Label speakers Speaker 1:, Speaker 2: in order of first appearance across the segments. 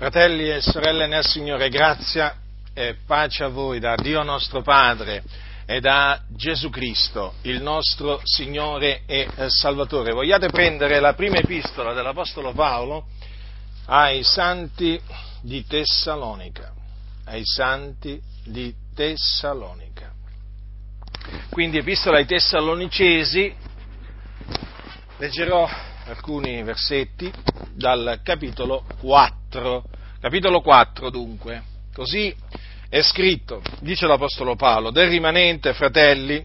Speaker 1: Fratelli e sorelle nel Signore, grazia e pace a voi da Dio nostro Padre e da Gesù Cristo, il nostro Signore e Salvatore. Vogliate prendere la prima epistola dell'Apostolo Paolo ai santi di Tessalonica, ai santi di Tessalonica. Quindi epistola ai Tessalonicesi, leggerò alcuni versetti dal capitolo 4. Capitolo 4 dunque. Così è scritto, dice l'Apostolo Paolo, del rimanente, fratelli,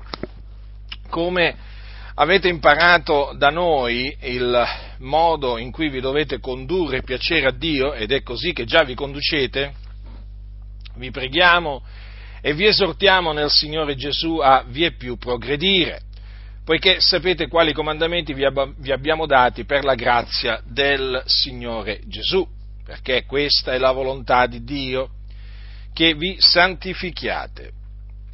Speaker 1: come avete imparato da noi il modo in cui vi dovete condurre e piacere a Dio, ed è così che già vi conducete, vi preghiamo e vi esortiamo nel Signore Gesù a vie più progredire poiché sapete quali comandamenti vi, ab- vi abbiamo dati per la grazia del Signore Gesù, perché questa è la volontà di Dio, che vi santifichiate,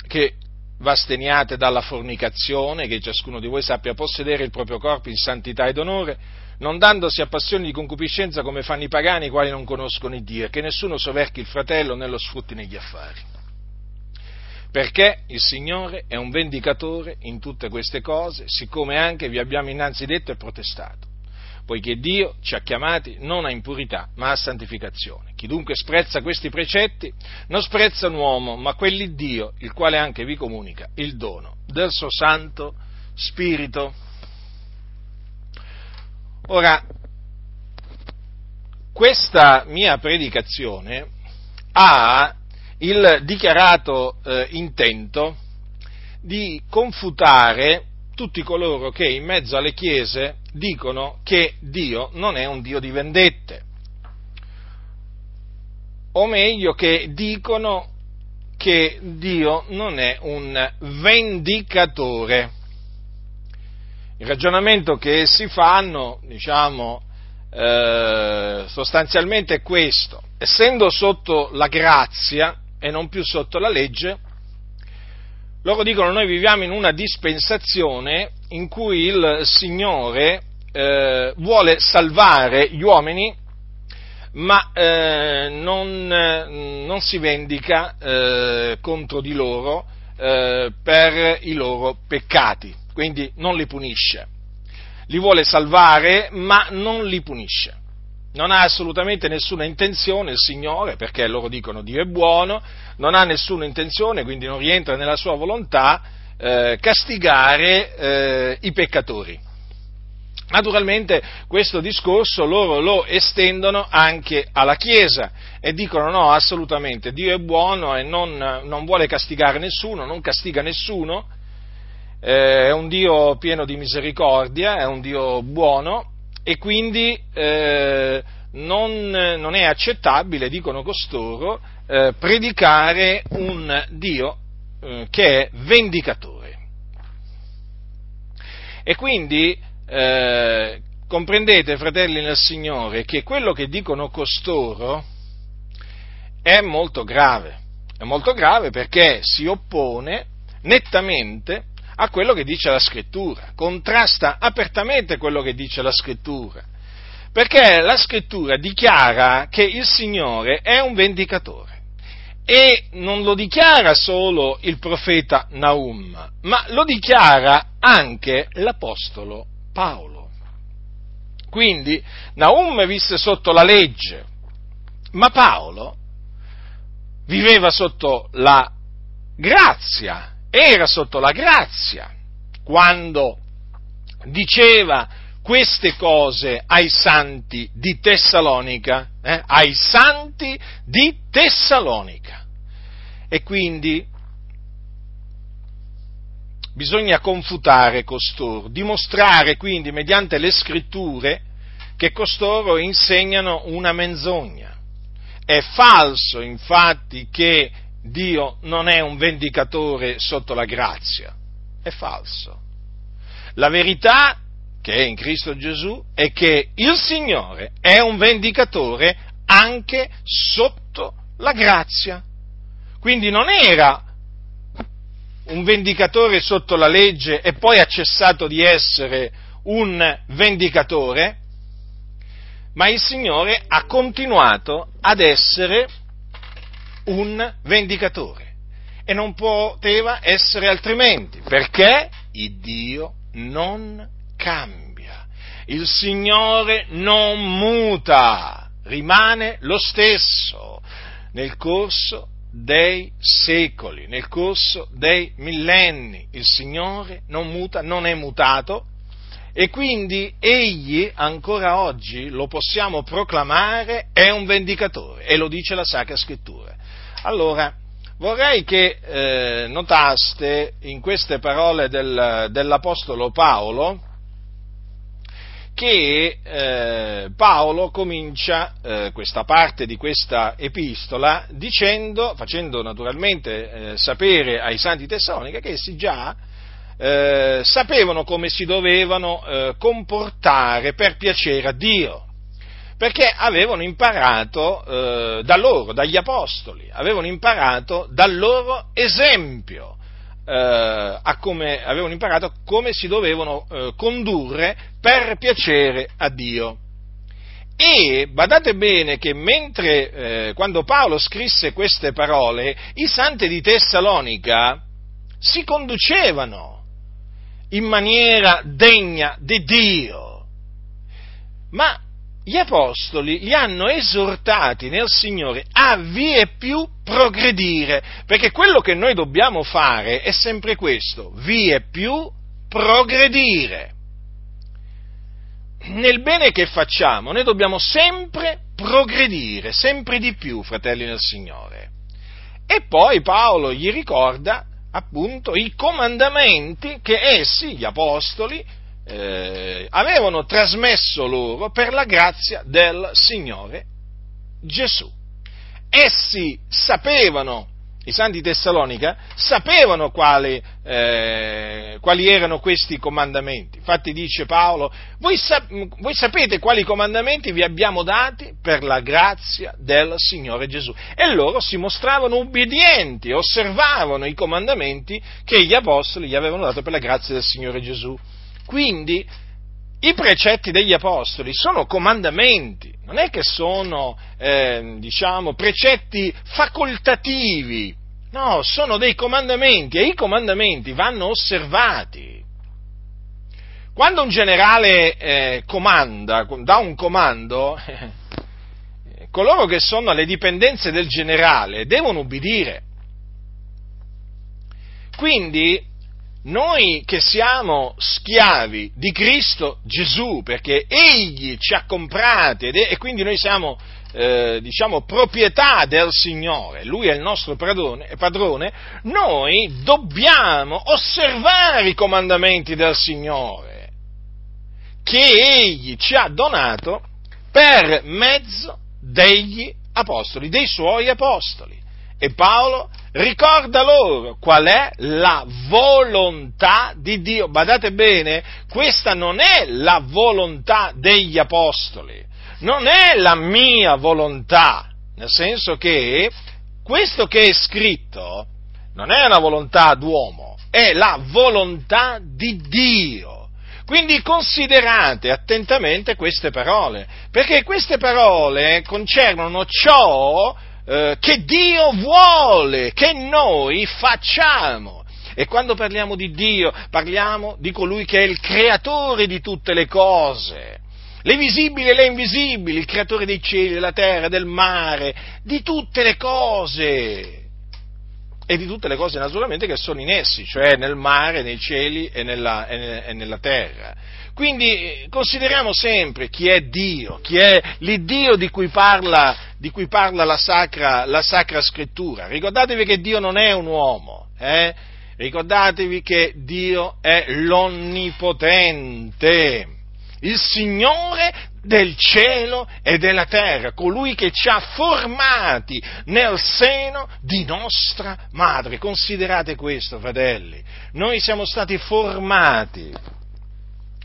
Speaker 1: che v'asteniate dalla fornicazione, che ciascuno di voi sappia possedere il proprio corpo in santità ed onore, non dandosi a passioni di concupiscenza come fanno i pagani, i quali non conoscono il Dio, e che nessuno soverchi il fratello né lo sfrutti negli affari. Perché il Signore è un vendicatore in tutte queste cose, siccome anche vi abbiamo innanzi detto e protestato, poiché Dio ci ha chiamati non a impurità, ma a santificazione. Chi dunque sprezza questi precetti non sprezza un uomo, ma quelli Dio, il quale anche vi comunica il dono del suo Santo Spirito. Ora, questa mia predicazione ha il dichiarato eh, intento di confutare tutti coloro che in mezzo alle chiese dicono che Dio non è un Dio di vendette, o meglio che dicono che Dio non è un vendicatore. Il ragionamento che si fanno, diciamo, eh, sostanzialmente è questo. Essendo sotto la grazia, e non più sotto la legge, loro dicono noi viviamo in una dispensazione in cui il Signore eh, vuole salvare gli uomini, ma eh, non, non, si vendica eh, contro di loro eh, per i loro peccati, quindi non li punisce. Li vuole salvare, ma non li punisce non ha assolutamente nessuna intenzione il Signore, perché loro dicono Dio è buono, non ha nessuna intenzione, quindi non rientra nella sua volontà, eh, castigare eh, i peccatori. Naturalmente questo discorso loro lo estendono anche alla Chiesa e dicono no, assolutamente, Dio è buono e non, non vuole castigare nessuno, non castiga nessuno, eh, è un Dio pieno di misericordia, è un Dio buono e quindi eh, non, non, è accettabile, dicono costoro, eh, predicare un Dio eh, che è vendicatore. E quindi eh, comprendete, fratelli nel Signore, che quello che dicono costoro è molto grave. È molto grave perché si oppone nettamente a quello che dice la scrittura, contrasta apertamente quello che dice la scrittura, perché la scrittura dichiara che il Signore è un vendicatore e non lo dichiara solo il profeta Naum, ma lo dichiara anche l'Apostolo Paolo. Quindi Naum visse sotto la legge, ma Paolo viveva sotto la grazia era sotto la grazia quando diceva queste cose ai santi di Tessalonica, eh? ai santi di Tessalonica. E quindi bisogna confutare costoro, dimostrare quindi mediante le scritture che costoro insegnano una menzogna. È falso infatti che Dio non è un vendicatore sotto la grazia, è falso. La verità che è in Cristo Gesù è che il Signore è un vendicatore anche sotto la grazia. Quindi non era un vendicatore sotto la legge e poi ha cessato di essere un vendicatore, ma il Signore ha continuato ad essere un vendicatore e non poteva essere altrimenti, perché il Dio non cambia, il Signore non muta, rimane lo stesso nel corso dei secoli, nel corso dei millenni. Il Signore non muta, non è mutato e quindi egli ancora oggi lo possiamo proclamare è un vendicatore e lo dice la Sacra Scrittura. Allora, vorrei che eh, notaste in queste parole del, dell'Apostolo Paolo, che eh, Paolo comincia eh, questa parte di questa epistola dicendo, facendo naturalmente eh, sapere ai santi Tessalonica che essi già eh, sapevano come si dovevano eh, comportare per piacere a Dio, perché avevano imparato eh, da loro, dagli apostoli, avevano imparato dal loro esempio eh, come, avevano imparato come si dovevano eh, condurre per piacere a Dio. E badate bene che mentre, eh, quando Paolo scrisse queste parole, i santi di Tessalonica si conducevano in maniera degna di Dio, ma gli apostoli li hanno esortati nel Signore a vie più progredire, perché quello che noi dobbiamo fare è sempre questo, vie più progredire. Nel bene che facciamo noi dobbiamo sempre progredire, sempre di più, fratelli nel Signore. E poi Paolo gli ricorda appunto i comandamenti che essi, gli apostoli, eh, avevano trasmesso loro per la grazia del Signore Gesù. Essi sapevano, i santi Tessalonica, sapevano quali, eh, quali, erano questi comandamenti. Infatti dice Paolo, voi, sap- voi sapete quali comandamenti vi abbiamo dati per la grazia del Signore Gesù. E loro si mostravano ubbidienti, osservavano i comandamenti che gli apostoli gli avevano dato per la grazia del Signore Gesù. Quindi i precetti degli apostoli sono comandamenti, non è che sono, eh, diciamo, precetti facoltativi, no, sono dei comandamenti e i comandamenti vanno osservati. Quando un generale eh, comanda, dà un comando, eh, coloro che sono alle dipendenze del generale devono ubbidire. Quindi noi che siamo schiavi di Cristo Gesù, perché Egli ci ha comprati ed e quindi noi siamo, eh, diciamo, proprietà del Signore, Lui è il nostro padrone, padrone, noi dobbiamo osservare i comandamenti del Signore, che Egli ci ha donato per mezzo degli apostoli, dei Suoi apostoli. E Paolo ricorda loro qual è la volontà di Dio. Badate bene, questa non è la volontà degli apostoli, non è la mia volontà, nel senso che questo che è scritto non è una volontà d'uomo, è la volontà di Dio. Quindi considerate attentamente queste parole, perché queste parole concernono ciò eh, che Dio vuole che noi facciamo. E quando parliamo di Dio, parliamo di colui che è il creatore di tutte le cose, le visibili e le invisibili, il creatore dei cieli, della terra, del mare, di tutte le cose. E di tutte le cose naturalmente che sono in essi, cioè nel mare, nei cieli e nella, e nella terra. Quindi consideriamo sempre chi è Dio, chi è l'Iddio di cui parla, di cui parla la, sacra, la, sacra, Scrittura. Ricordatevi che Dio non è un uomo, eh? ricordatevi che Dio è l'Onnipotente, il Signore del cielo e della terra, colui che ci ha formati nel seno di nostra madre. Considerate questo, fratelli, noi siamo stati formati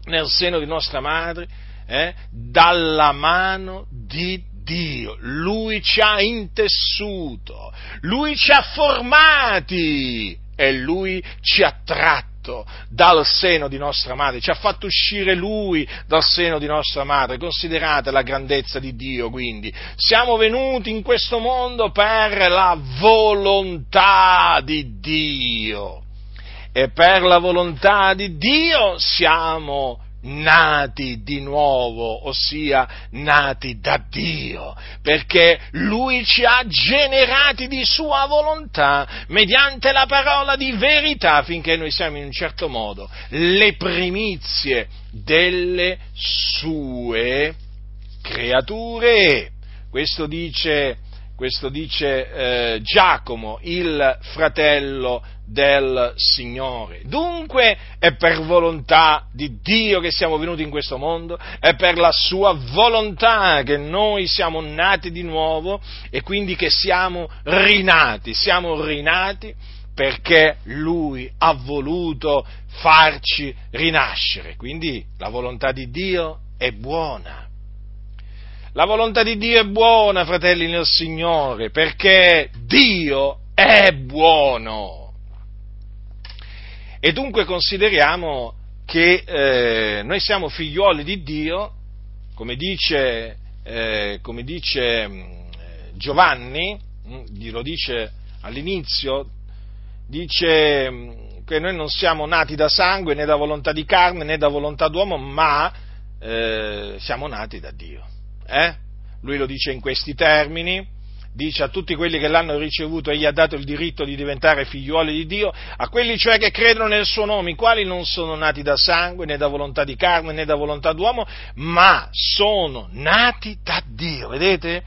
Speaker 1: nel seno di nostra madre, eh, dalla mano di Dio. Lui ci ha intessuto, Lui ci ha formati e Lui ci ha tratto dal seno di nostra madre, ci ha fatto uscire Lui dal seno di nostra madre. Considerate la grandezza di Dio, quindi. Siamo venuti in questo mondo per la volontà di Dio. E per la volontà di Dio siamo nati di nuovo, ossia nati da Dio, perché Lui ci ha generati di Sua volontà mediante la parola di verità finché noi siamo in un certo modo le primizie delle Sue creature. Questo dice, questo dice eh, Giacomo, il fratello del Signore. Dunque è per volontà di Dio che siamo venuti in questo mondo, è per la sua volontà che noi siamo nati di nuovo e quindi che siamo rinati, siamo rinati perché Lui ha voluto farci rinascere. Quindi la volontà di Dio è buona. La volontà di Dio è buona, fratelli nel Signore, perché Dio è buono. E dunque consideriamo che eh, noi siamo figlioli di Dio, come dice, eh, come dice mm, Giovanni, mm, glielo dice all'inizio, dice mm, che noi non siamo nati da sangue né da volontà di carne né da volontà d'uomo, ma eh, siamo nati da Dio. Eh? Lui lo dice in questi termini, dice a tutti quelli che l'hanno ricevuto, egli ha dato il diritto di diventare figliuoli di Dio, a quelli cioè che credono nel suo nome, i quali non sono nati da sangue, né da volontà di carne, né da volontà d'uomo, ma sono nati da Dio, vedete?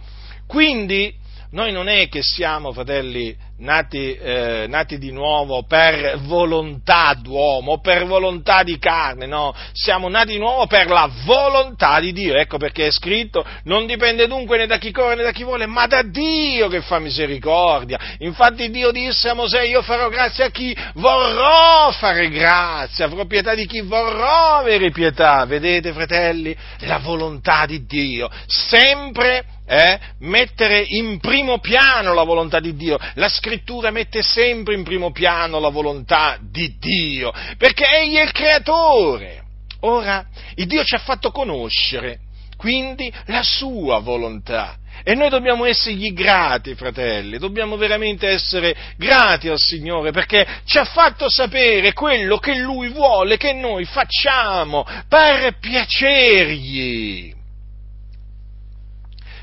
Speaker 1: Quindi noi non è che siamo, fratelli, nati, eh, nati, di nuovo per volontà d'uomo, per volontà di carne, no, siamo nati di nuovo per la volontà di Dio, ecco perché è scritto, non dipende dunque né da chi corre né da chi vuole, ma da Dio che fa misericordia. Infatti Dio disse a Mosè, io farò grazia a chi vorrò fare grazia, avrò pietà di chi vorrò avere pietà, vedete fratelli, la volontà di Dio, sempre eh, mettere in primo piano la volontà di Dio. La scrittura mette sempre in primo piano la volontà di Dio, perché Egli è il creatore. Ora, il Dio ci ha fatto conoscere, quindi, la sua volontà. E noi dobbiamo essergli grati, fratelli, dobbiamo veramente essere grati al Signore perché ci ha fatto sapere quello che Lui vuole che noi facciamo per piacergli.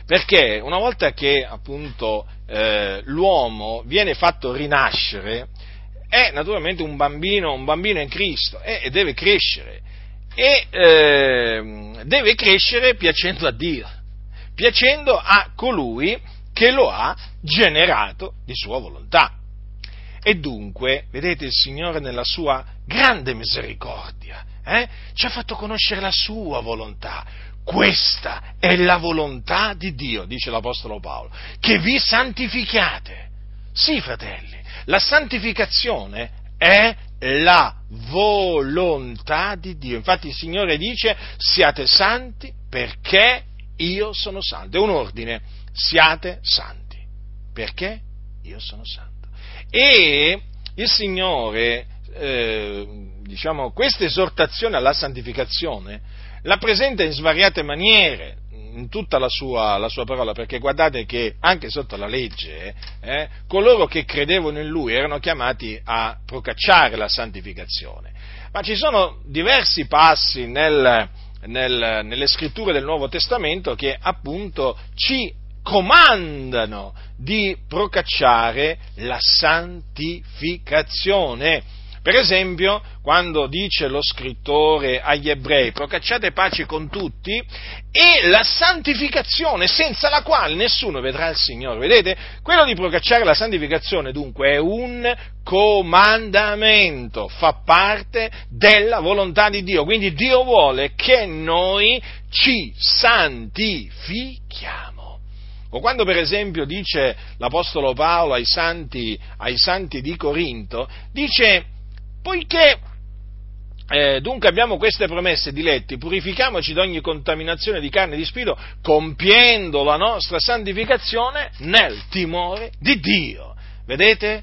Speaker 1: Perché una volta che appunto eh, l'uomo viene fatto rinascere, è naturalmente un bambino, un bambino in Cristo e, e deve crescere. E eh, deve crescere piacendo a Dio, piacendo a colui che lo ha generato di sua volontà. E dunque, vedete, il Signore nella sua grande misericordia eh, ci ha fatto conoscere la sua volontà, questa è la volontà di Dio, dice l'Apostolo Paolo, che vi santificate. Sì, fratelli, la santificazione è la volontà di Dio. Infatti il Signore dice siate santi perché io sono santo. È un ordine, siate santi perché io sono santo. E il Signore, eh, diciamo, questa esortazione alla santificazione la presenta in svariate maniere in tutta la sua, la sua, parola, perché guardate che anche sotto la legge eh, coloro che credevano in lui erano chiamati a procacciare la santificazione. Ma ci sono diversi passi nel, nel, nelle scritture del Nuovo Testamento che appunto ci comandano di procacciare la santificazione. Per esempio, quando dice lo scrittore agli ebrei, procacciate pace con tutti, e la santificazione senza la quale nessuno vedrà il Signore. Vedete? Quello di procacciare la santificazione dunque è un comandamento, fa parte della volontà di Dio. Quindi Dio vuole che noi ci santifichiamo. O quando per esempio dice l'Apostolo Paolo ai santi, ai santi di Corinto, dice Poiché eh, dunque abbiamo queste promesse, diletti, purifichiamoci da ogni contaminazione di carne e di spirito, compiendo la nostra santificazione nel timore di Dio. Vedete?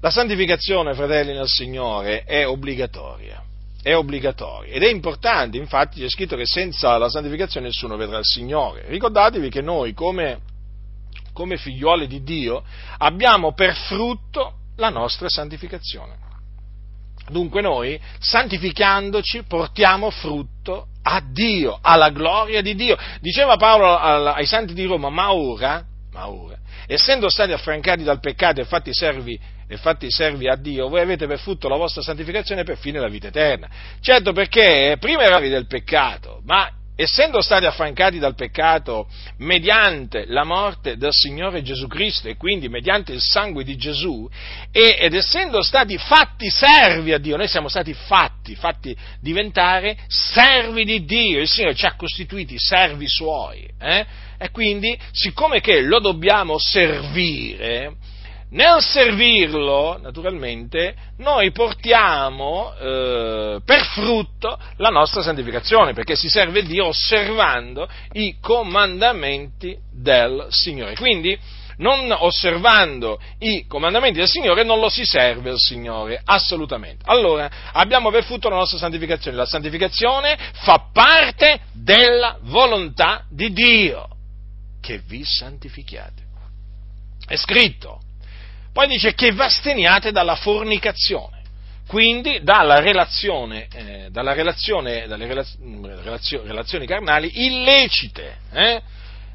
Speaker 1: La santificazione, fratelli nel Signore, è obbligatoria. È obbligatoria ed è importante, infatti c'è scritto che senza la santificazione nessuno vedrà il Signore. Ricordatevi che noi come, come figliuoli di Dio abbiamo per frutto la nostra santificazione. Dunque noi, santificandoci, portiamo frutto a Dio, alla gloria di Dio. Diceva Paolo ai santi di Roma, ma ora, ma ora, essendo stati affrancati dal peccato e fatti servi, e fatti servi a Dio, voi avete per frutto la vostra santificazione per fine la vita eterna. Certo perché prima eravi del peccato, ma essendo stati affrancati dal peccato mediante la morte del Signore Gesù Cristo e quindi mediante il sangue di Gesù e, ed essendo stati fatti servi a Dio, noi siamo stati fatti, fatti diventare servi di Dio, il Signore ci ha costituiti servi suoi eh? e quindi siccome che lo dobbiamo servire, nel servirlo, naturalmente, noi portiamo eh, per frutto la nostra santificazione, perché si serve Dio osservando i comandamenti del Signore. Quindi, non osservando i comandamenti del Signore non lo si serve al Signore, assolutamente. Allora, abbiamo per frutto la nostra santificazione. La santificazione fa parte della volontà di Dio, che vi santifichiate. È scritto, poi dice che v'asteniate dalla fornicazione, quindi dalla relazione, eh, dalla relazione dalle relazio, relazioni carnali illecite. Eh?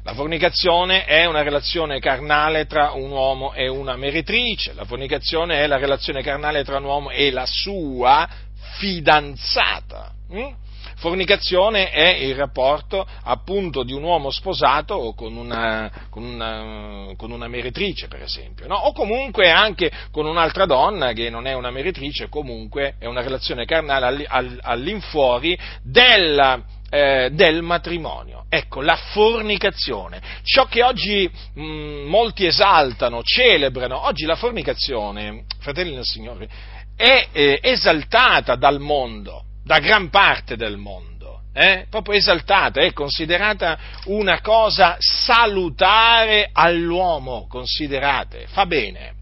Speaker 1: La fornicazione è una relazione carnale tra un uomo e una meretrice, la fornicazione è la relazione carnale tra un uomo e la sua fidanzata. Hm? Fornicazione è il rapporto appunto di un uomo sposato con una, con una, con una meretrice, per esempio, no? o comunque anche con un'altra donna che non è una meretrice, comunque è una relazione carnale all'infuori della, eh, del matrimonio. Ecco, la fornicazione, ciò che oggi mh, molti esaltano, celebrano, oggi la fornicazione, fratelli del Signore, è eh, esaltata dal mondo da gran parte del mondo, eh? proprio esaltata, è considerata una cosa salutare all'uomo, considerate, fa bene.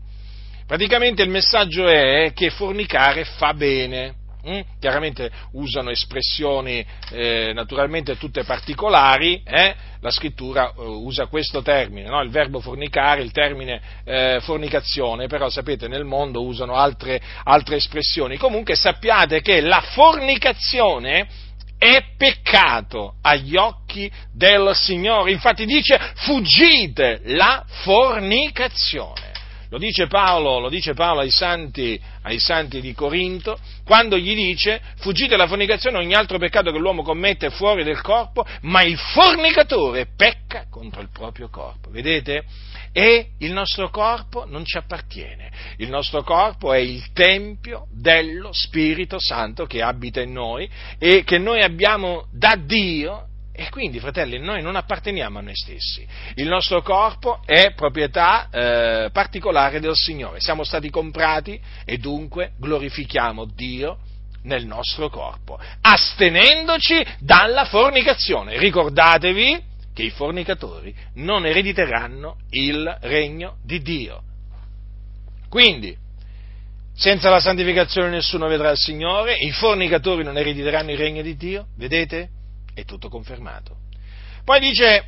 Speaker 1: Praticamente il messaggio è che fornicare fa bene. Mm? Chiaramente usano espressioni eh, naturalmente tutte particolari, eh? la scrittura eh, usa questo termine, no? il verbo fornicare, il termine eh, fornicazione, però sapete nel mondo usano altre, altre espressioni. Comunque sappiate che la fornicazione è peccato agli occhi del Signore, infatti dice fuggite la fornicazione. Lo dice Paolo, lo dice Paolo ai, santi, ai santi di Corinto, quando gli dice fuggite la fornicazione, ogni altro peccato che l'uomo commette è fuori del corpo, ma il fornicatore pecca contro il proprio corpo. Vedete? E il nostro corpo non ci appartiene. Il nostro corpo è il tempio dello Spirito Santo che abita in noi e che noi abbiamo da Dio e quindi, fratelli, noi non apparteniamo a noi stessi. Il nostro corpo è proprietà eh, particolare del Signore. Siamo stati comprati e dunque glorifichiamo Dio nel nostro corpo, astenendoci dalla fornicazione. Ricordatevi che i fornicatori non erediteranno il regno di Dio. Quindi, senza la santificazione nessuno vedrà il Signore, i fornicatori non erediteranno il regno di Dio, vedete? È tutto confermato. Poi dice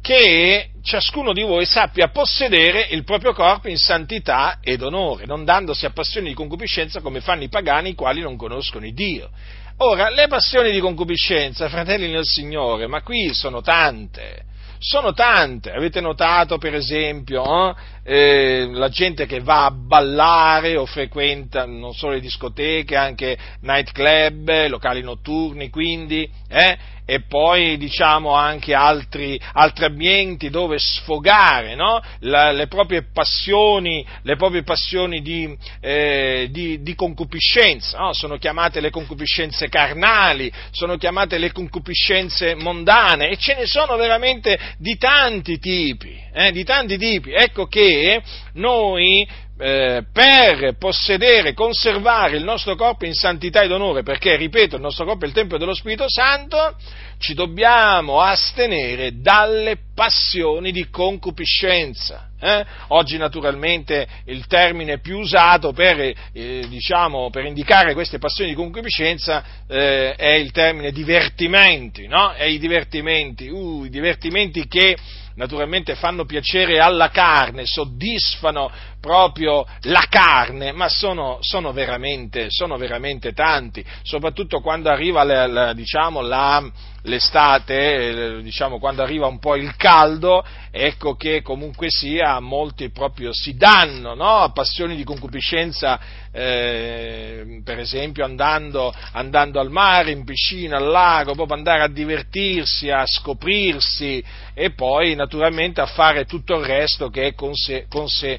Speaker 1: che ciascuno di voi sappia possedere il proprio corpo in santità ed onore, non dandosi a passioni di concupiscenza come fanno i pagani i quali non conoscono il Dio. Ora, le passioni di concupiscenza, fratelli nel Signore, ma qui sono tante, sono tante. Avete notato, per esempio, eh, eh, la gente che va a ballare o frequenta non solo le discoteche, anche nightclub, locali notturni, quindi, eh, e poi diciamo anche altri, altri ambienti dove sfogare no? La, le proprie passioni, le proprie passioni di, eh, di, di concupiscenza, no? sono chiamate le concupiscenze carnali, sono chiamate le concupiscenze mondane e ce ne sono veramente di tanti tipi, eh, di tanti tipi. Ecco che noi eh, per possedere, conservare il nostro corpo in santità ed onore, perché, ripeto, il nostro corpo è il Tempio dello Spirito Santo, ci dobbiamo astenere dalle passioni di concupiscenza. Eh? Oggi naturalmente il termine più usato per, eh, diciamo, per indicare queste passioni di concupiscenza eh, è il termine divertimenti, no? È i divertimenti, uh, i divertimenti che naturalmente fanno piacere alla carne, soddisfano proprio la carne, ma sono, sono, veramente, sono veramente, tanti, soprattutto quando arriva la, la, diciamo, la, l'estate, eh, diciamo, quando arriva un po' il caldo, ecco che comunque sia molti proprio si danno no? a passioni di concupiscenza, eh, per esempio andando, andando, al mare, in piscina, al lago, proprio andare a divertirsi, a scoprirsi e poi naturalmente a fare tutto il resto che è conse, conse,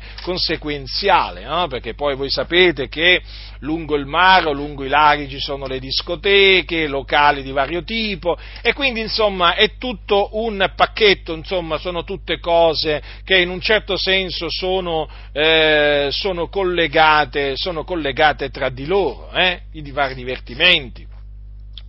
Speaker 1: conseguenziale, no? perché poi voi sapete che lungo il mare o lungo i laghi ci sono le discoteche, locali di vario tipo e quindi insomma è tutto un pacchetto, insomma sono tutte cose che in un certo senso sono, eh, sono, collegate, sono collegate, tra di loro, eh, i vari divertimenti.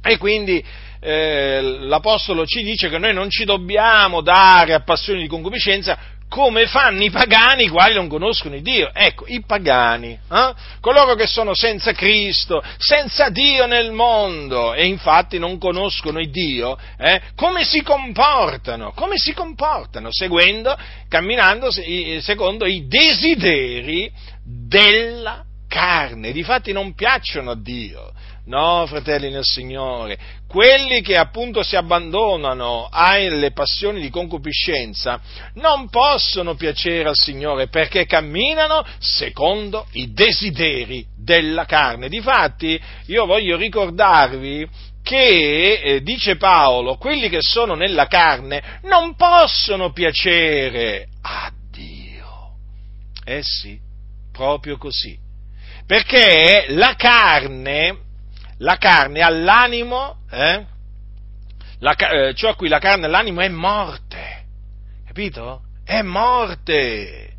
Speaker 1: E quindi eh, l'Apostolo ci dice che noi non ci dobbiamo dare a passioni di concupiscenza come fanno i pagani i quali non conoscono Dio. Ecco, i pagani, eh? coloro che sono senza Cristo, senza Dio nel mondo e infatti non conoscono Dio, eh? come si comportano? Come si comportano? Seguendo, camminando secondo i desideri della carne. Difatti non piacciono a Dio. No, fratelli nel Signore, quelli che appunto si abbandonano alle passioni di concupiscenza non possono piacere al Signore perché camminano secondo i desideri della carne. Difatti, io voglio ricordarvi che, eh, dice Paolo, quelli che sono nella carne non possono piacere a Dio. Eh sì, proprio così. Perché la carne la carne all'animo, eh? la, eh, ciò a cui la carne all'animo è morte, capito? È morte.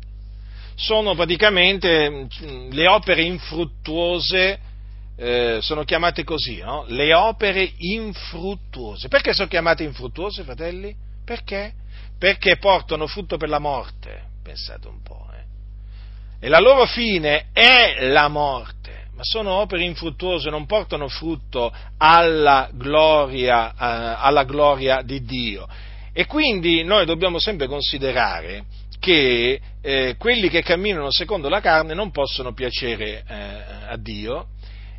Speaker 1: Sono praticamente mm, le opere infruttuose, eh, sono chiamate così, no? Le opere infruttuose. Perché sono chiamate infruttuose, fratelli? Perché? Perché portano frutto per la morte, pensate un po'. Eh? E la loro fine è la morte ma sono opere infruttuose, non portano frutto alla gloria, eh, alla gloria di Dio. E quindi noi dobbiamo sempre considerare che eh, quelli che camminano secondo la carne non possono piacere eh, a Dio,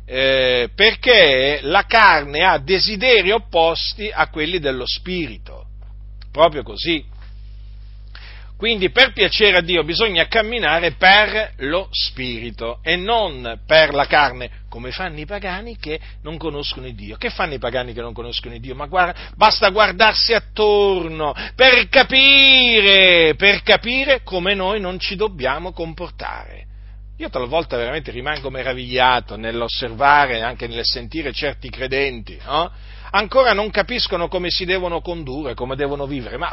Speaker 1: eh, perché la carne ha desideri opposti a quelli dello spirito. Proprio così. Quindi per piacere a Dio bisogna camminare per lo Spirito e non per la carne, come fanno i pagani che non conoscono Dio. Che fanno i pagani che non conoscono Dio? Ma guarda, basta guardarsi attorno per capire, per capire come noi non ci dobbiamo comportare. Io talvolta veramente rimango meravigliato nell'osservare, anche nel sentire certi credenti, no? Ancora non capiscono come si devono condurre, come devono vivere, ma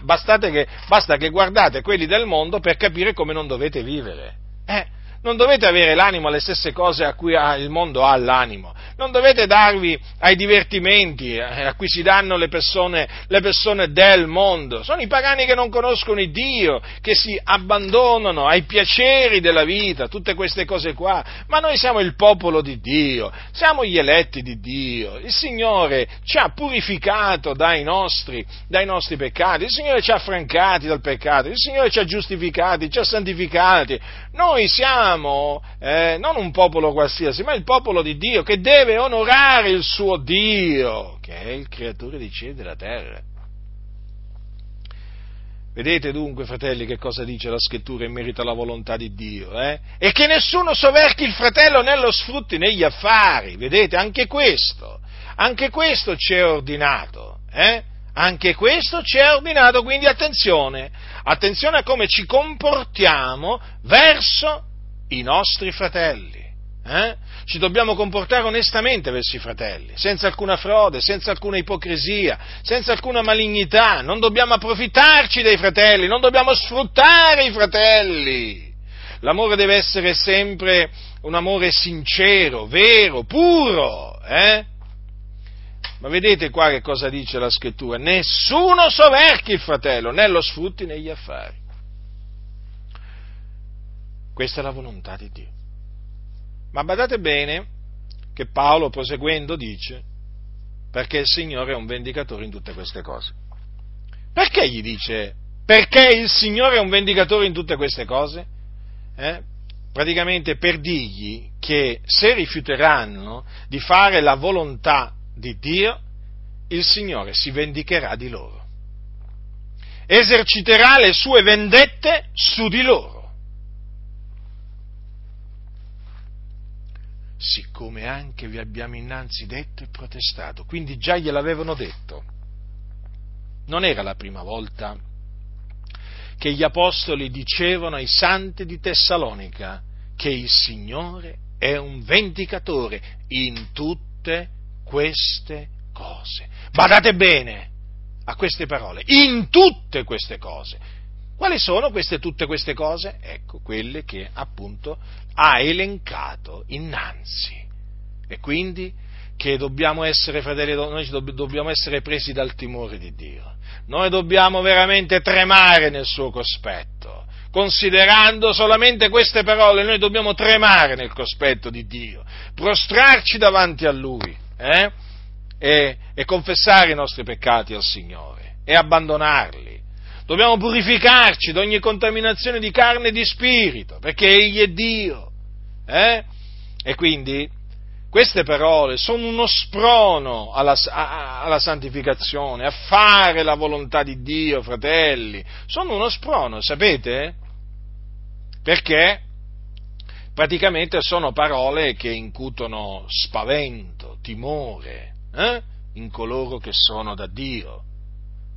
Speaker 1: che, basta che guardate quelli del mondo per capire come non dovete vivere. Eh, non dovete avere l'animo alle stesse cose a cui il mondo ha l'animo, non dovete darvi ai divertimenti eh, a cui si danno le persone, le persone del mondo, sono i pagani che non conoscono il Dio, che si abbandonano ai piaceri della vita, tutte queste cose qua, ma noi siamo il popolo di Dio, siamo gli eletti di Dio, il Signore ci ha purificato dai nostri, dai nostri peccati, il Signore ci ha affrancati dal peccato, il Signore ci ha giustificati, ci ha santificati, noi siamo siamo eh, non un popolo qualsiasi, ma il popolo di Dio che deve onorare il suo Dio, che è il creatore dei cieli e della terra. Vedete dunque, fratelli, che cosa dice la scrittura in merito alla volontà di Dio? Eh? E che nessuno soverchi il fratello né lo sfrutti negli affari. Vedete, anche questo, anche questo ci è ordinato. Eh? Anche questo ci è ordinato, quindi attenzione, attenzione a come ci comportiamo verso i nostri fratelli. Eh? Ci dobbiamo comportare onestamente verso i fratelli, senza alcuna frode, senza alcuna ipocrisia, senza alcuna malignità. Non dobbiamo approfittarci dei fratelli, non dobbiamo sfruttare i fratelli. l'amore deve essere sempre un amore sincero, vero, puro, eh? Ma vedete qua che cosa dice la scrittura? Nessuno soverchi il fratello, né lo sfrutti negli affari. Questa è la volontà di Dio. Ma badate bene che Paolo proseguendo dice, perché il Signore è un vendicatore in tutte queste cose. Perché gli dice, perché il Signore è un vendicatore in tutte queste cose? Eh? Praticamente per dirgli che se rifiuteranno di fare la volontà di Dio, il Signore si vendicherà di loro. Eserciterà le sue vendette su di loro. Siccome anche vi abbiamo innanzi detto e protestato, quindi già gliel'avevano detto. Non era la prima volta che gli apostoli dicevano ai santi di Tessalonica che il Signore è un vendicatore in tutte queste cose. Badate bene a queste parole, in tutte queste cose. Quali sono queste tutte queste cose? Ecco, quelle che appunto ha elencato innanzi. E quindi che dobbiamo essere, fratelli, noi dobbiamo essere presi dal timore di Dio. Noi dobbiamo veramente tremare nel suo cospetto. Considerando solamente queste parole, noi dobbiamo tremare nel cospetto di Dio, prostrarci davanti a Lui eh? e, e confessare i nostri peccati al Signore e abbandonarli. Dobbiamo purificarci da ogni contaminazione di carne e di spirito, perché Egli è Dio. Eh? E quindi queste parole sono uno sprono alla, alla, santificazione, a fare la volontà di Dio, fratelli. Sono uno sprono, sapete? Perché praticamente sono parole che incutono spavento, timore eh? in coloro che sono da Dio.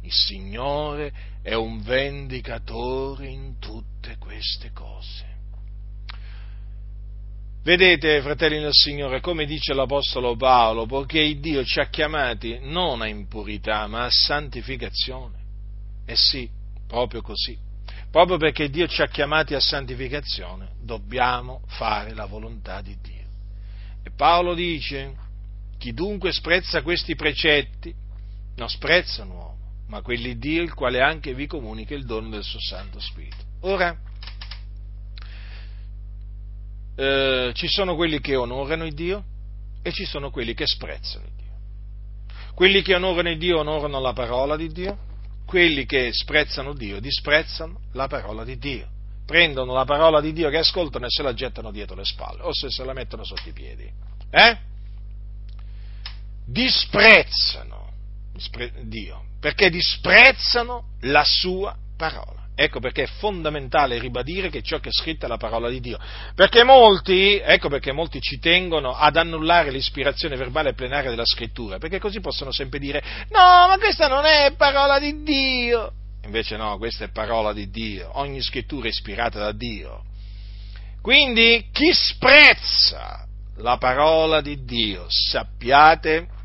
Speaker 1: Il Signore è un vendicatore in tutte queste cose. Vedete, fratelli del Signore, come dice l'Apostolo Paolo, poiché Dio ci ha chiamati non a impurità, ma a santificazione. Eh sì, proprio così. Proprio perché Dio ci ha chiamati a santificazione, dobbiamo fare la volontà di Dio. E Paolo dice, chi dunque sprezza questi precetti, non sprezza un uomo, ma quelli Dio, il quale anche vi comunica il dono del suo Santo Spirito. Ora, eh, ci sono quelli che onorano il Dio e ci sono quelli che sprezzano il Dio. Quelli che onorano il Dio onorano la parola di Dio, quelli che sprezzano Dio disprezzano la parola di Dio. Prendono la parola di Dio che ascoltano e se la gettano dietro le spalle o se se la mettono sotto i piedi. Eh? Disprezzano Dio perché disprezzano la sua parola. Ecco perché è fondamentale ribadire che ciò che è scritto è la parola di Dio. Perché molti, ecco perché molti ci tengono ad annullare l'ispirazione verbale e plenaria della scrittura, perché così possono sempre dire no, ma questa non è parola di Dio. Invece no, questa è parola di Dio, ogni scrittura è ispirata da Dio. Quindi chi sprezza la parola di Dio, sappiate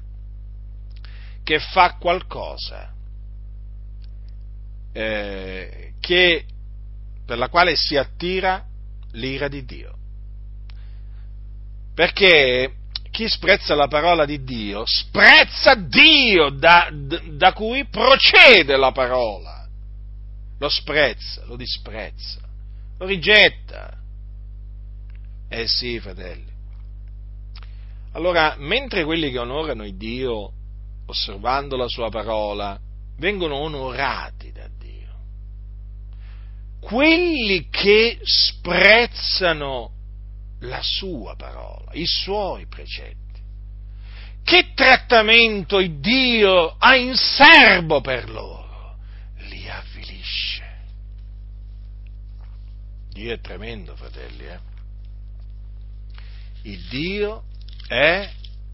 Speaker 1: che fa qualcosa eh, che, per la quale si attira l'ira di Dio. Perché chi sprezza la parola di Dio, sprezza Dio da, da cui procede la parola. Lo sprezza, lo disprezza, lo rigetta. Eh sì, fratelli. Allora, mentre quelli che onorano Dio, osservando la sua parola, vengono onorati da quelli che sprezzano la sua parola, i suoi precetti. Che trattamento il Dio ha in serbo per loro? Li avvilisce. Dio è tremendo, fratelli. Eh? Il Dio è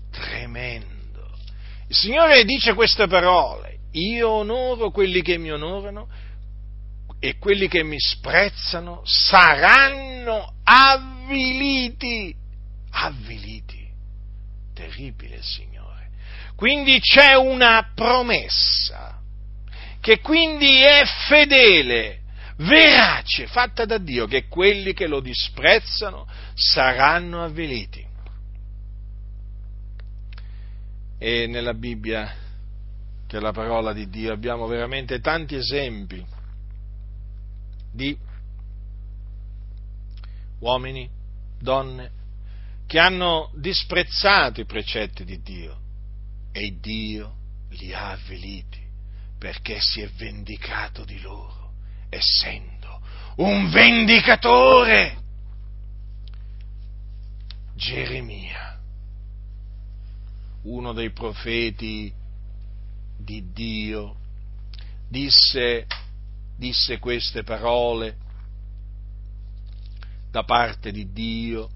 Speaker 1: tremendo. Il Signore dice queste parole. Io onoro quelli che mi onorano e quelli che mi sprezzano saranno avviliti, avviliti. Terribile, Signore. Quindi c'è una promessa che quindi è fedele, verace fatta da Dio, che quelli che lo disprezzano saranno avveliti. E nella Bibbia, che è la parola di Dio, abbiamo veramente tanti esempi di uomini, donne, che hanno disprezzato i precetti di Dio e Dio li ha avveliti perché si è vendicato di loro, essendo un vendicatore. Geremia, uno dei profeti di Dio, disse, disse queste parole da parte di Dio,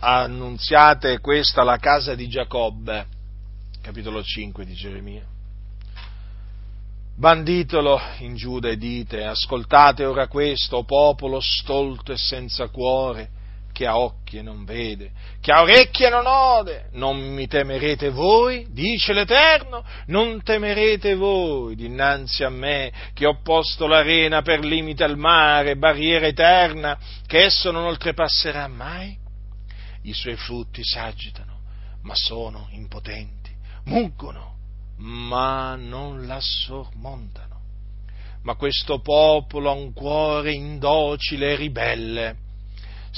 Speaker 1: annunziate questa alla casa di Giacobbe, capitolo 5 di Geremia. Banditelo in Giuda e dite, ascoltate ora questo, popolo stolto e senza cuore, che ha occhi e non vede, che ha orecchie e non ode, non mi temerete voi, dice l'Eterno, non temerete voi dinanzi a me, che ho posto l'arena per limite al mare, barriera eterna, che esso non oltrepasserà mai? I suoi frutti s'agitano, ma sono impotenti, muggono, ma non la sormontano. Ma questo popolo ha un cuore indocile e ribelle.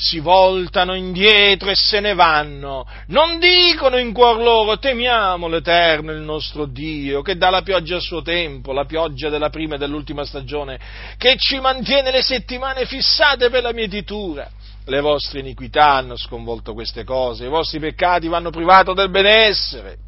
Speaker 1: Si voltano indietro e se ne vanno. Non dicono in cuor loro temiamo l'Eterno, il nostro Dio, che dà la pioggia a suo tempo, la pioggia della prima e dell'ultima stagione, che ci mantiene le settimane fissate per la mietitura. Le vostre iniquità hanno sconvolto queste cose, i vostri peccati vanno privato del benessere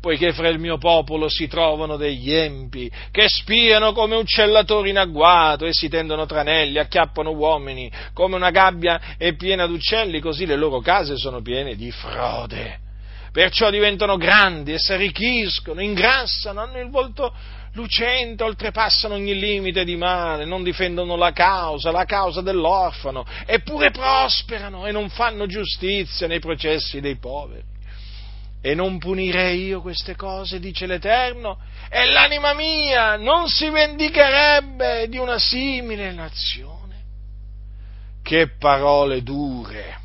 Speaker 1: poiché fra il mio popolo si trovano degli empi che spiano come uccellatori in agguato e si tendono tranelli, acchiappano uomini, come una gabbia è piena d'uccelli, così le loro case sono piene di frode. Perciò diventano grandi e si arricchiscono, ingrassano, hanno il volto lucente, oltrepassano ogni limite di male, non difendono la causa, la causa dell'orfano, eppure prosperano e non fanno giustizia nei processi dei poveri e non punirei io queste cose, dice l'Eterno, e l'anima mia non si vendicherebbe di una simile nazione. Che parole dure!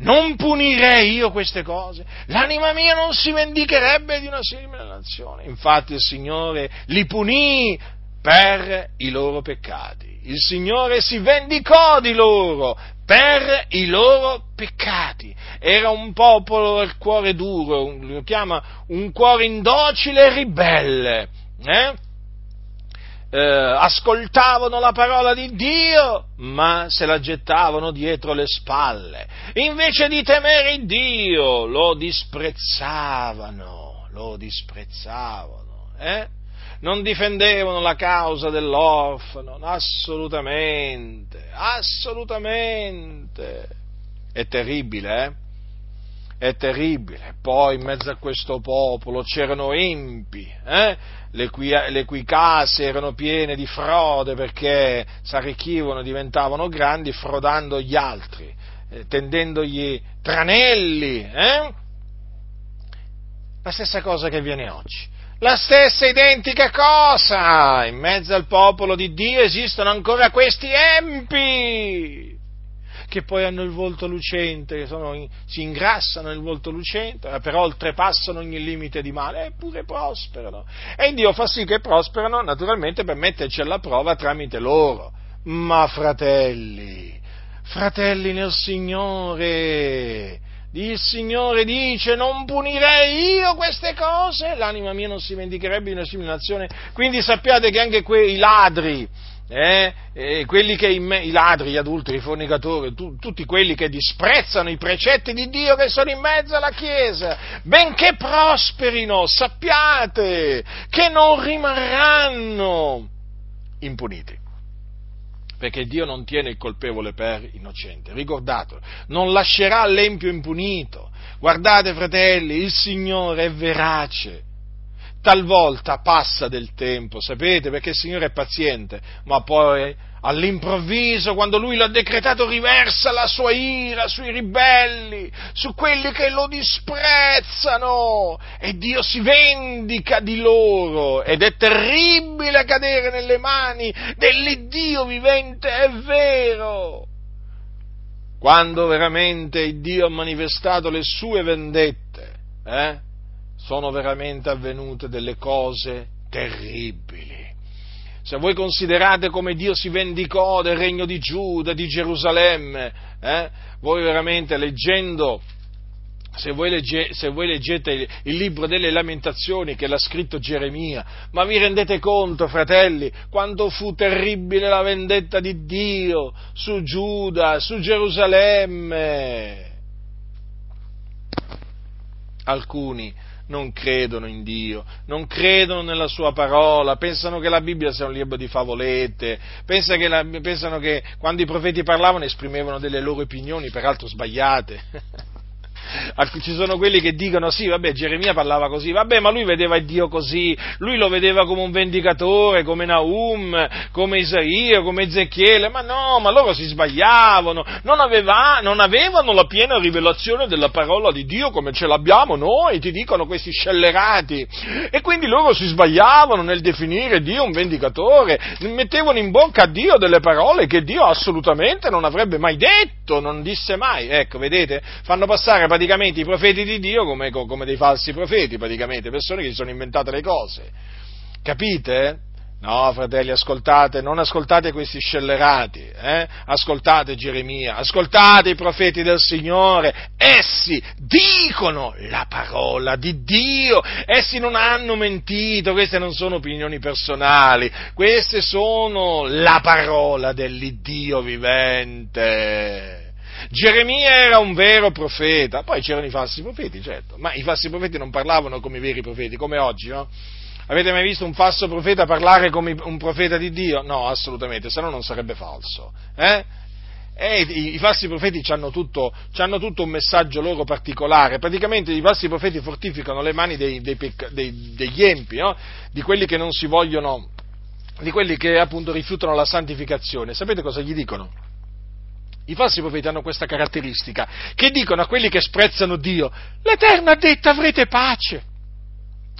Speaker 1: Non punirei io queste cose, l'anima mia non si vendicherebbe di una simile nazione. Infatti il Signore li punì per i loro peccati. Il Signore si vendicò di loro per i loro peccati. Era un popolo del cuore duro, lo chiama un cuore indocile e ribelle. Eh? Eh, ascoltavano la parola di Dio, ma se la gettavano dietro le spalle. Invece di temere Dio, lo disprezzavano, lo disprezzavano. Eh? Non difendevano la causa dell'orfano, assolutamente, assolutamente. È terribile, eh? È terribile. Poi in mezzo a questo popolo c'erano empi, eh? le, cui, le cui case erano piene di frode perché si arricchivano, diventavano grandi frodando gli altri, eh, tendendogli tranelli. Eh? La stessa cosa che avviene oggi la stessa identica cosa. In mezzo al popolo di Dio esistono ancora questi empi che poi hanno il volto lucente, sono, si ingrassano nel volto lucente, eh, però oltrepassano ogni limite di male, eppure prosperano. E Dio fa sì che prosperano, naturalmente, per metterci alla prova tramite loro. Ma fratelli, fratelli nel Signore, il Signore dice non punirei io queste cose, l'anima mia non si vendicherebbe di una simile nazione. Quindi sappiate che anche quei ladri, eh, eh, quelli che me, i ladri, gli adulteri, i fornicatori, tu, tutti quelli che disprezzano i precetti di Dio che sono in mezzo alla Chiesa, benché prosperino, sappiate che non rimarranno impuniti perché Dio non tiene il colpevole per innocente. Ricordatelo, non lascerà l'empio impunito. Guardate, fratelli, il Signore è verace. Talvolta passa del tempo, sapete, perché il Signore è paziente, ma poi all'improvviso, quando Lui l'ha decretato, riversa la sua ira sui ribelli, su quelli che lo disprezzano, e Dio si vendica di loro, ed è terribile cadere nelle mani dell'Iddio vivente, è vero. Quando veramente Dio ha manifestato le sue vendette, eh, sono veramente avvenute delle cose terribili. Se voi considerate come Dio si vendicò del regno di Giuda, di Gerusalemme, eh, voi veramente leggendo se voi, legge, se voi, leggete il, il, libro delle lamentazioni che l'ha scritto Geremia, ma vi rendete conto, fratelli, quanto fu terribile la vendetta di Dio su Giuda, su Gerusalemme. Alcuni non credono in Dio, non credono nella sua parola, pensano che la Bibbia sia un libro di favolette, pensano che, la, pensano che quando i profeti parlavano esprimevano delle loro opinioni, peraltro sbagliate. ci sono quelli che dicono sì, vabbè, Geremia parlava così, vabbè, ma lui vedeva Dio così, lui lo vedeva come un vendicatore, come Naum, come Isaia, come Ezechiele, ma no, ma loro si sbagliavano, non, aveva, non avevano la piena rivelazione della parola di Dio come ce l'abbiamo noi, ti dicono questi scellerati, e quindi loro si sbagliavano nel definire Dio un vendicatore, mettevano in bocca a Dio delle parole che Dio assolutamente non avrebbe mai detto, non disse mai, ecco, vedete, fanno passare praticamente i profeti di Dio come, come dei falsi profeti, praticamente, persone che si sono inventate le cose. Capite? No, fratelli, ascoltate, non ascoltate questi scellerati, eh? ascoltate Geremia, ascoltate i profeti del Signore, essi dicono la parola di Dio, essi non hanno mentito, queste non sono opinioni personali, queste sono la parola dell'Iddio vivente. Geremia era un vero profeta, poi c'erano i falsi profeti, certo, ma i falsi profeti non parlavano come i veri profeti, come oggi, no? Avete mai visto un falso profeta parlare come un profeta di Dio? No, assolutamente, se no non sarebbe falso. Eh? I, i, falsi profeti hanno tutto, tutto, un messaggio loro particolare. Praticamente i falsi profeti fortificano le mani dei, dei, dei, degli empi, no? di quelli che non si vogliono, di quelli che appunto rifiutano la santificazione. Sapete cosa gli dicono? I falsi profeti hanno questa caratteristica, che dicono a quelli che sprezzano Dio, l'Eterno ha detto avrete pace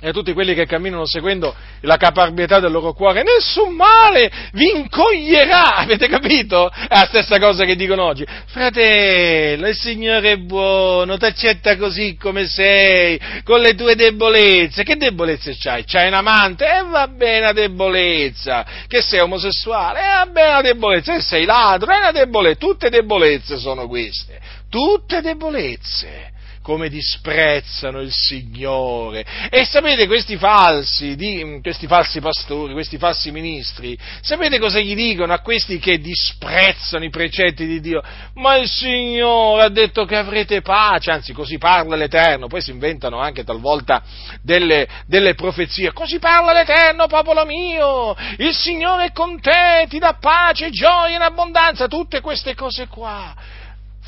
Speaker 1: e a tutti quelli che camminano seguendo la caparbietà del loro cuore, nessun male vi incoglierà, avete capito? È la stessa cosa che dicono oggi. Fratello, il Signore è buono, ti accetta così come sei, con le tue debolezze. Che debolezze c'hai? C'hai un amante? E eh, va bene la debolezza. Che sei omosessuale? E eh, va bene la debolezza. Che sei ladro? È una debolezza. Tutte debolezze sono queste. Tutte debolezze come disprezzano il Signore. E sapete questi falsi, di, questi falsi pastori, questi falsi ministri, sapete cosa gli dicono a questi che disprezzano i precetti di Dio? Ma il Signore ha detto che avrete pace, anzi così parla l'Eterno, poi si inventano anche talvolta delle, delle profezie, così parla l'Eterno, popolo mio, il Signore è con te, ti dà pace, gioia in abbondanza, tutte queste cose qua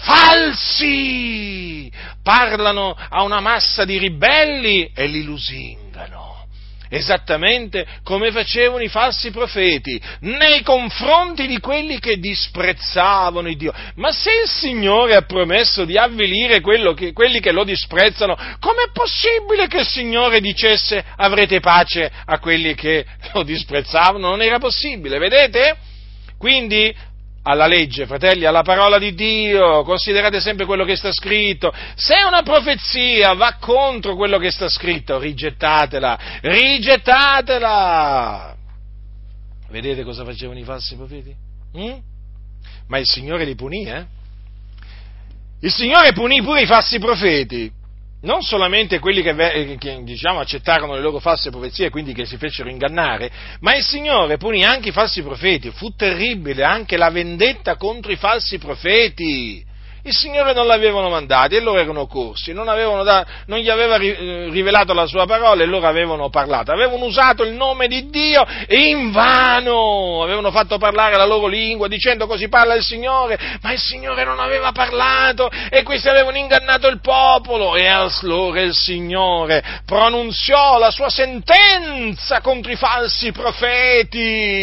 Speaker 1: falsi, parlano a una massa di ribelli e li lusingano. Esattamente come facevano i falsi profeti nei confronti di quelli che disprezzavano il Dio. Ma se il Signore ha promesso di avvilire che, quelli che lo disprezzano, com'è possibile che il Signore dicesse avrete pace a quelli che lo disprezzavano? Non era possibile, vedete? Quindi alla legge, fratelli, alla parola di Dio, considerate sempre quello che sta scritto. Se una profezia va contro quello che sta scritto, rigettatela, rigettatela. Vedete cosa facevano i falsi profeti? Mm? Ma il Signore li punì, eh? Il Signore punì pure i falsi profeti non solamente quelli che, eh, che diciamo, accettarono le loro false profezie e quindi che si fecero ingannare, ma il Signore punì anche i falsi profeti. Fu terribile anche la vendetta contro i falsi profeti. Il Signore non l'avevano mandato e loro erano corsi, non, da, non gli aveva rivelato la sua parola e loro avevano parlato, avevano usato il nome di Dio e in vano avevano fatto parlare la loro lingua dicendo così parla il Signore, ma il Signore non aveva parlato e questi avevano ingannato il popolo e allora il Signore pronunziò la sua sentenza contro i falsi profeti.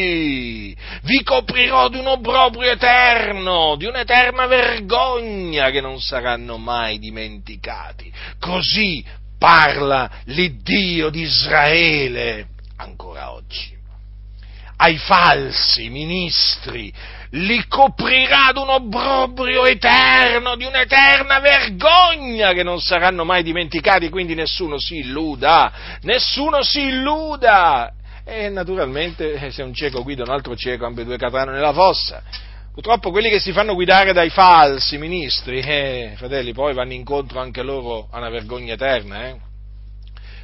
Speaker 1: Vi coprirò di un obbrobrio eterno, di un'eterna vergogna vergogna che non saranno mai dimenticati. Così parla l'Iddio di Israele ancora oggi. Ai falsi ministri li coprirà d'un obbrobrio eterno, di un'eterna vergogna che non saranno mai dimenticati, quindi nessuno si illuda, nessuno si illuda. E naturalmente se un cieco guida un altro cieco, ambedue cadranno nella fossa. Purtroppo quelli che si fanno guidare dai falsi ministri, eh, fratelli, poi vanno incontro anche loro a una vergogna eterna, eh?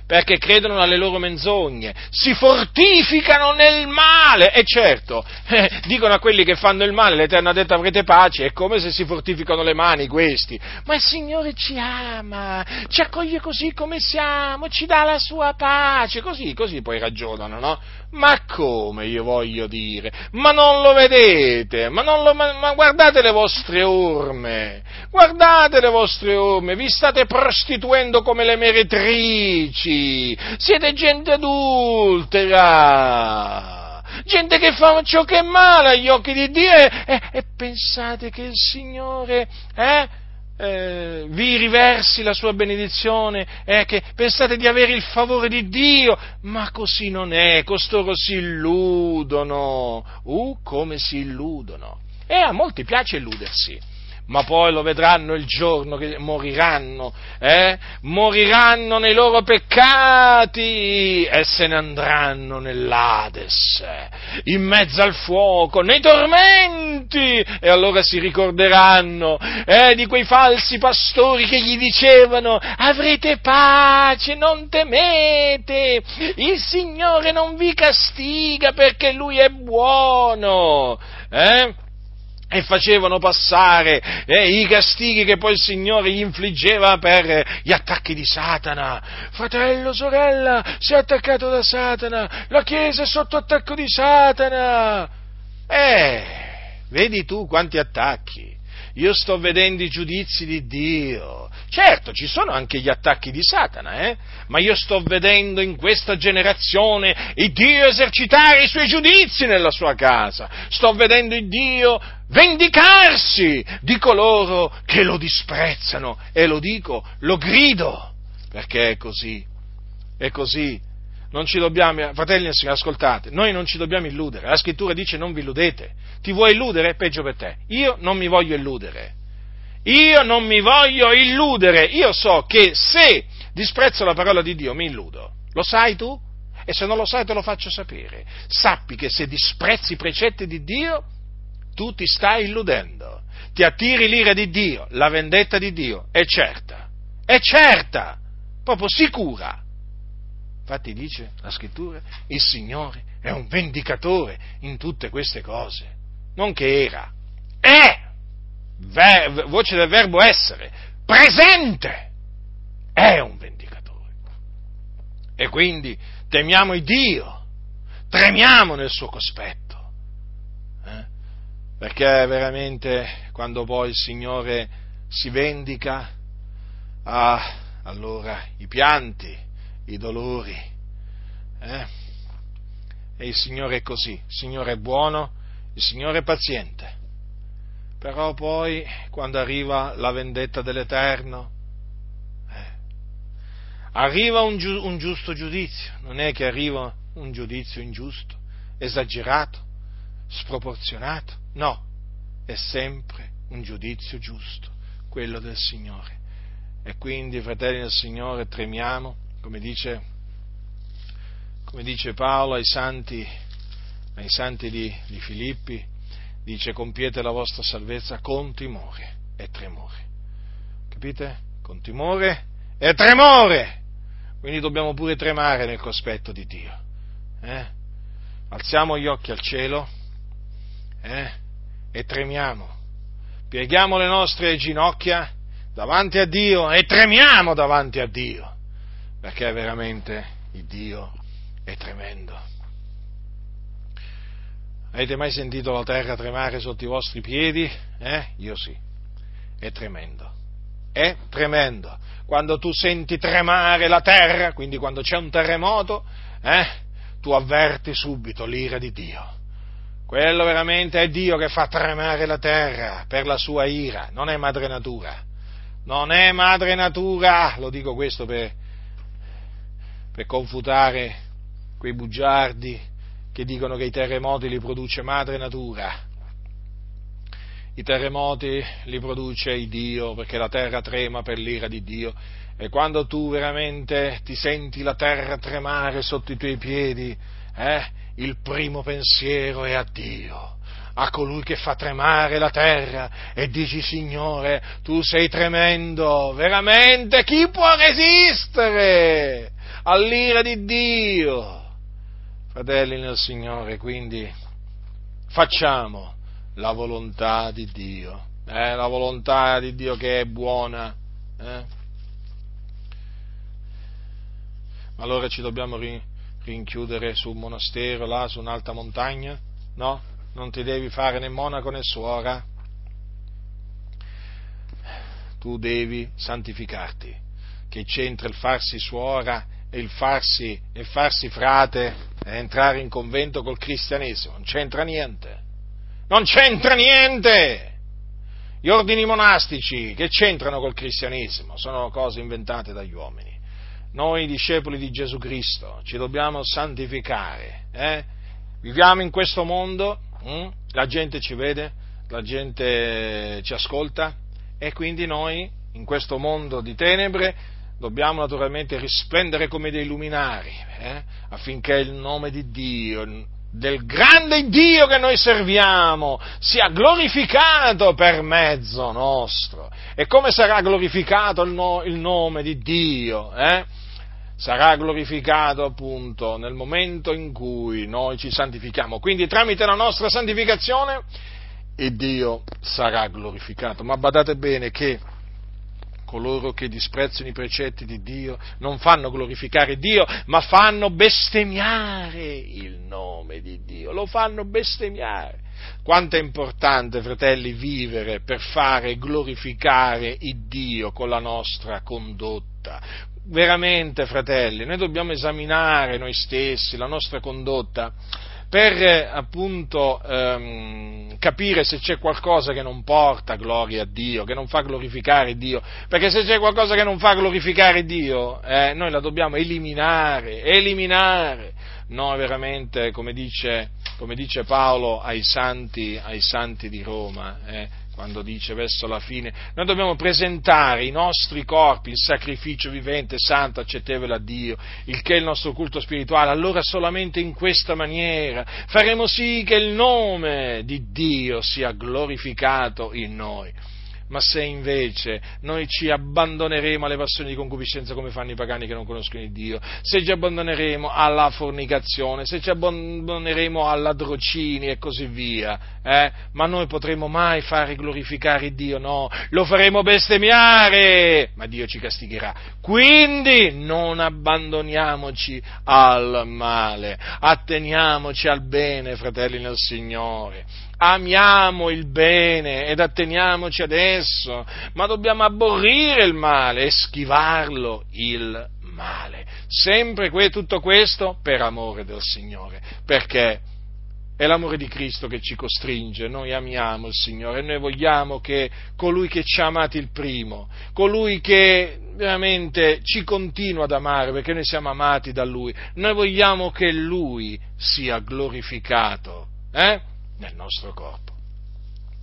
Speaker 1: perché credono alle loro menzogne, si fortificano nel male, e certo, eh, dicono a quelli che fanno il male, l'Eterno ha detto avrete pace, è come se si fortificano le mani questi, ma il Signore ci ama, ci accoglie così come siamo, ci dà la sua pace, così, così poi ragionano, no? Ma come io voglio dire? Ma non lo vedete? Ma, lo, ma, ma, guardate le vostre orme, guardate le vostre orme, vi state prostituendo come le meretrici, siete gente adultera, gente che fa ciò che è male agli occhi di Dio e, e, e pensate che il Signore, eh? Eh, vi riversi la sua benedizione, eh, che pensate di avere il favore di Dio, ma così non è, costoro si illudono, uh, come si illudono. E a molti piace illudersi ma poi lo vedranno il giorno che moriranno, eh? moriranno nei loro peccati e se ne andranno nell'Ades, in mezzo al fuoco, nei tormenti, e allora si ricorderanno eh, di quei falsi pastori che gli dicevano avrete pace, non temete, il Signore non vi castiga perché Lui è buono. Eh? E facevano passare eh, i castighi che poi il Signore gli infliggeva per eh, gli attacchi di Satana. Fratello, sorella, sei attaccato da Satana, la Chiesa è sotto attacco di Satana. Eh, vedi tu quanti attacchi. Io sto vedendo i giudizi di Dio. Certo, ci sono anche gli attacchi di Satana, eh? ma io sto vedendo in questa generazione il Dio esercitare i suoi giudizi nella sua casa. Sto vedendo il Dio vendicarsi di coloro che lo disprezzano. E lo dico, lo grido, perché è così. È così non ci dobbiamo, fratelli e signori, ascoltate, noi non ci dobbiamo illudere, la scrittura dice non vi illudete, ti vuoi illudere? Peggio per te, io non mi voglio illudere, io non mi voglio illudere, io so che se disprezzo la parola di Dio mi illudo, lo sai tu? E se non lo sai te lo faccio sapere, sappi che se disprezzi i precetti di Dio, tu ti stai illudendo, ti attiri l'ira di Dio, la vendetta di Dio, è certa, è certa, proprio sicura. Infatti dice la scrittura, il Signore è un vendicatore in tutte queste cose. Non che era, è, ver, voce del verbo essere, presente, è un vendicatore. E quindi temiamo il Dio, tremiamo nel suo cospetto, eh? perché veramente quando poi il Signore si vendica, ah, allora i pianti, i dolori. Eh? E il Signore è così, il Signore è buono, il Signore è paziente. Però poi, quando arriva la vendetta dell'Eterno, eh, arriva un, giu- un giusto giudizio, non è che arriva un giudizio ingiusto, esagerato, sproporzionato, no, è sempre un giudizio giusto, quello del Signore. E quindi, fratelli del Signore, tremiamo come dice, come dice Paolo ai santi, ai santi di, di Filippi, dice compiete la vostra salvezza con timore e tremore. Capite? Con timore e tremore. Quindi dobbiamo pure tremare nel cospetto di Dio. Eh? Alziamo gli occhi al cielo eh? e tremiamo pieghiamo le nostre ginocchia davanti a Dio e tremiamo davanti a Dio, perché veramente il Dio è tremendo. Avete mai sentito la terra tremare sotto i vostri piedi? Eh? Io sì. È tremendo. È tremendo. Quando tu senti tremare la terra, quindi quando c'è un terremoto, eh? tu avverti subito l'ira di Dio. Quello veramente è Dio che fa tremare la terra per la sua ira, non è madre natura. Non è madre natura, lo dico questo per, per confutare quei bugiardi che dicono che i terremoti li produce madre natura. I terremoti li produce il Dio perché la terra trema per l'ira di Dio e quando tu veramente ti senti la terra tremare sotto i tuoi piedi, eh, il primo pensiero è a Dio, a colui che fa tremare la terra e dici Signore, tu sei tremendo, veramente chi può resistere all'ira di Dio? Fratelli nel Signore, quindi facciamo la volontà di Dio, eh, la volontà di Dio che è buona. Eh? Ma allora ci dobbiamo rinchiudere su un monastero, là, su un'alta montagna? No? Non ti devi fare né monaco né suora. Tu devi santificarti. Che c'entra il farsi suora e il farsi, il farsi frate entrare in convento col cristianesimo, non c'entra niente. Non c'entra niente! Gli ordini monastici che c'entrano col cristianesimo sono cose inventate dagli uomini. Noi discepoli di Gesù Cristo ci dobbiamo santificare. Eh? Viviamo in questo mondo, hm? la gente ci vede, la gente ci ascolta e quindi noi in questo mondo di tenebre dobbiamo naturalmente risplendere come dei luminari, eh, affinché il nome di Dio, del grande Dio che noi serviamo, sia glorificato per mezzo nostro. E come sarà glorificato il, no, il nome di Dio? Eh? Sarà glorificato appunto nel momento in cui noi ci santifichiamo. Quindi tramite la nostra santificazione il Dio sarà glorificato. Ma badate bene che coloro che disprezzano i precetti di Dio non fanno glorificare Dio, ma fanno bestemmiare il nome di Dio, lo fanno bestemmiare. Quanto è importante, fratelli, vivere per fare glorificare il Dio con la nostra condotta. Veramente, fratelli, noi dobbiamo esaminare noi stessi, la nostra condotta per appunto ehm, capire se c'è qualcosa che non porta gloria a Dio, che non fa glorificare Dio, perché se c'è qualcosa che non fa glorificare Dio, eh, noi la dobbiamo eliminare, eliminare. Noi veramente, come dice, come dice Paolo ai santi, ai santi di Roma, eh, quando dice verso la fine, noi dobbiamo presentare i nostri corpi in sacrificio vivente, santo, accettevole a Dio, il che è il nostro culto spirituale, allora solamente in questa maniera faremo sì che il nome di Dio sia glorificato in noi ma se invece noi ci abbandoneremo alle passioni di concupiscenza come fanno i pagani che non conoscono il Dio, se ci abbandoneremo alla fornicazione, se ci abbandoneremo all'adrocini e così via, eh, ma noi potremo mai fare glorificare Dio? No, lo faremo bestemmiare, ma Dio ci castigherà. Quindi non abbandoniamoci al male, atteniamoci al bene, fratelli nel Signore amiamo il bene ed atteniamoci ad esso, ma dobbiamo aborrire il male e schivarlo il male. Sempre que- tutto questo per amore del Signore, perché è l'amore di Cristo che ci costringe, noi amiamo il Signore e noi vogliamo che colui che ci ha amati il primo, colui che veramente ci continua ad amare perché noi siamo amati da Lui, noi vogliamo che Lui sia glorificato. Eh? Nel nostro corpo.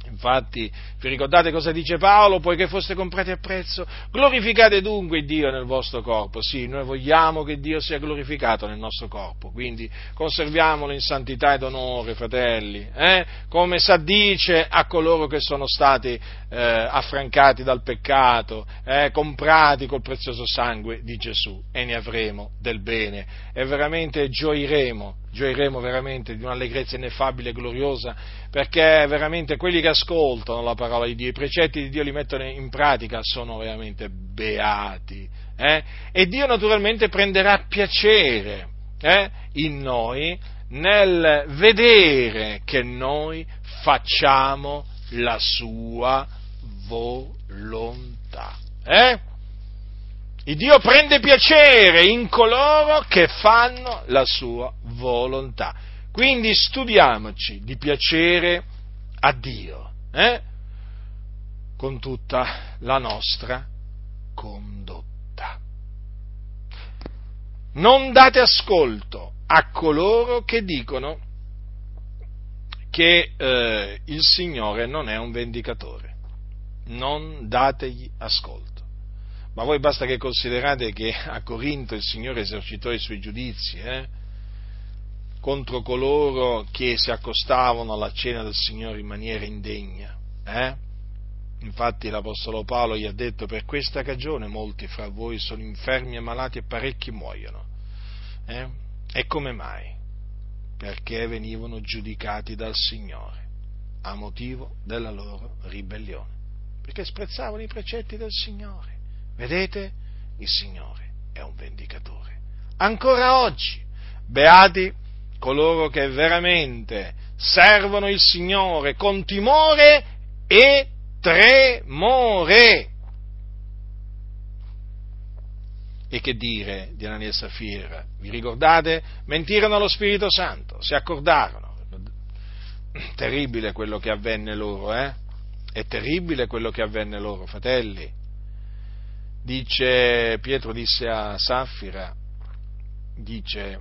Speaker 1: Infatti, vi ricordate cosa dice Paolo? Poiché foste comprati a prezzo, glorificate dunque Dio nel vostro corpo. Sì, noi vogliamo che Dio sia glorificato nel nostro corpo, quindi conserviamolo in santità ed onore, fratelli, eh? come s'addice a coloro che sono stati eh, affrancati dal peccato, eh? comprati col prezioso sangue di Gesù e ne avremo del bene e veramente gioiremo gioiremo veramente di un'allegrezza ineffabile e gloriosa, perché veramente quelli che ascoltano la parola di Dio, i precetti di Dio li mettono in pratica, sono veramente beati. Eh? E Dio naturalmente prenderà piacere eh, in noi nel vedere che noi facciamo la sua volontà. Eh? Il Dio prende piacere in coloro che fanno la sua volontà. Quindi studiamoci di piacere a Dio eh? con tutta la nostra condotta. Non date ascolto a coloro che dicono che eh, il Signore non è un vendicatore. Non dategli ascolto. Ma voi basta che considerate che a Corinto il Signore esercitò i suoi giudizi eh, contro coloro che si accostavano alla cena del Signore in maniera indegna. Eh? Infatti l'Apostolo Paolo gli ha detto per questa cagione molti fra voi sono infermi e malati e parecchi muoiono. Eh? E come mai? Perché venivano giudicati dal Signore a motivo della loro ribellione, perché sprezzavano i precetti del Signore. Vedete? Il Signore è un vendicatore. Ancora oggi, beati coloro che veramente servono il Signore con timore e tremore. E che dire di Anania e Safira? Vi ricordate? Mentirono allo Spirito Santo, si accordarono. Terribile quello che avvenne loro, eh? È terribile quello che avvenne loro, fratelli. Dice, Pietro disse a Saffira, dice,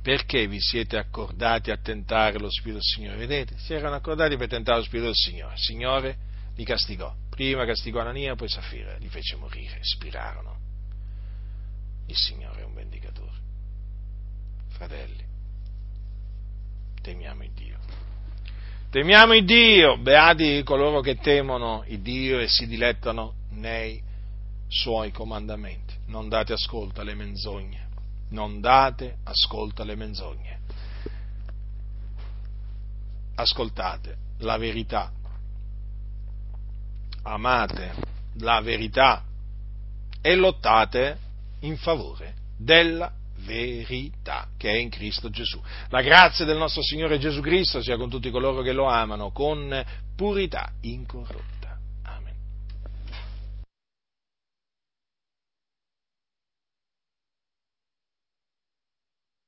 Speaker 1: perché vi siete accordati a tentare lo Spirito del Signore? Vedete, si erano accordati per tentare lo Spirito del Signore. Il Signore li castigò. Prima castigò Anania, poi Saffira, li fece morire, spirarono. Il Signore è un vendicatore. Fratelli, temiamo il Dio. Temiamo il Dio, beati coloro che temono il Dio e si dilettano nei suoi comandamenti. Non date ascolto alle menzogne. Non date ascolto alle menzogne. Ascoltate la verità. Amate la verità e lottate in favore della verità che è in Cristo Gesù. La grazia del nostro Signore Gesù Cristo sia con tutti coloro che lo amano con purità incorrotta.